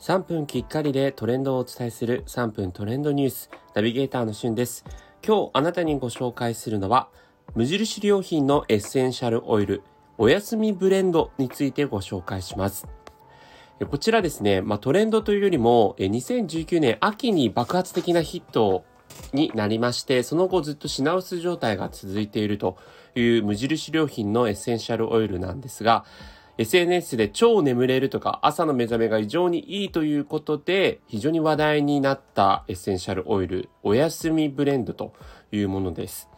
3分きっかりでトレンドをお伝えする3分トレンドニュースナビゲーターのしゅんです。今日あなたにご紹介するのは無印良品のエッセンシャルオイルおやすみブレンドについてご紹介します。こちらですね、まあ、トレンドというよりも2019年秋に爆発的なヒットになりまして、その後ずっと品薄状態が続いているという無印良品のエッセンシャルオイルなんですが、SNS で超眠れるとか朝の目覚めが異常にいいということで非常に話題になったエッセンシャルオイルおやすみブレンドというものです。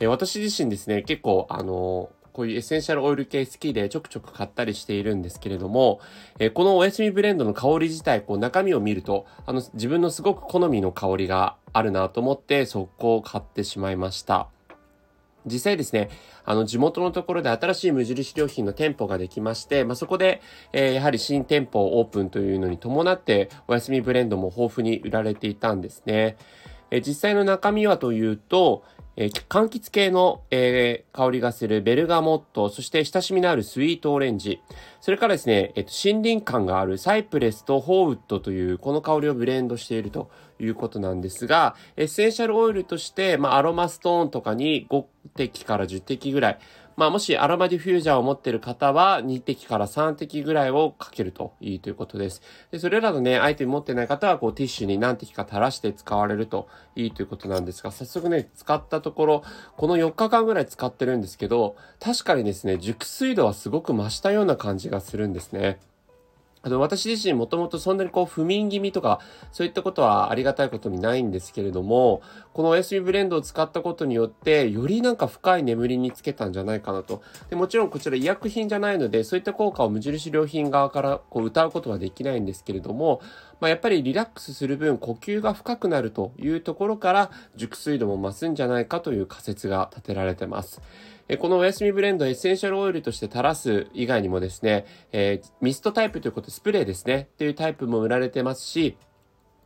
え私自身ですね、結構あのこういうエッセンシャルオイル系好きでちょくちょく買ったりしているんですけれども、えこのおやすみブレンドの香り自体、こう中身を見ると、あの自分のすごく好みの香りがあるなと思って速攻買ってしまいました。実際ですね、あの、地元のところで新しい無印良品の店舗ができまして、まあ、そこで、えー、やはり新店舗オープンというのに伴って、お休みブレンドも豊富に売られていたんですね。えー、実際の中身はというと、えー、柑橘系の、えー、香りがするベルガモット、そして親しみのあるスイートオレンジ、それからですね、えっ、と、森林感があるサイプレスとホーウッドというこの香りをブレンドしているということなんですが、エッセンシャルオイルとして、まあ、アロマストーンとかに5滴から10滴ぐらい、まあ、もしアロマディフュージャーを持っている方は、2滴から3滴ぐらいをかけるといいということです。で、それらのね、アイテム持ってない方は、こう、ティッシュに何滴か垂らして使われるといいということなんですが、早速ね、使ったところ、この4日間ぐらい使ってるんですけど、確かにですね、熟睡度はすごく増したような感じがするんですね。あの、私自身もともとそんなにこう不眠気味とか、そういったことはありがたいことにないんですけれども、このおやすみブレンドを使ったことによって、よりなんか深い眠りにつけたんじゃないかなと。でもちろんこちら医薬品じゃないので、そういった効果を無印良品側からこう歌うことはできないんですけれども、まあ、やっぱりリラックスする分呼吸が深くなるというところから、熟睡度も増すんじゃないかという仮説が立てられてます。このお休みブレンドエッセンシャルオイルとして垂らす以外にもですね、え、ミストタイプということでスプレーですね、というタイプも売られてますし、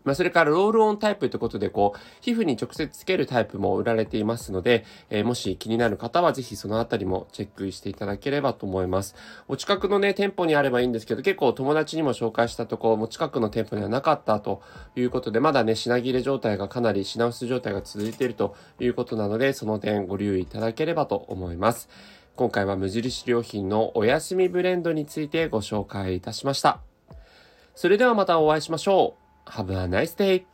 まあ、それからロールオンタイプということで、こう、皮膚に直接つけるタイプも売られていますので、えー、もし気になる方はぜひそのあたりもチェックしていただければと思います。お近くのね、店舗にあればいいんですけど、結構友達にも紹介したところ、も近くの店舗にはなかったということで、まだね、品切れ状態がかなり品薄状態が続いているということなので、その点ご留意いただければと思います。今回は無印良品のお休みブレンドについてご紹介いたしました。それではまたお会いしましょう。Have a nice day!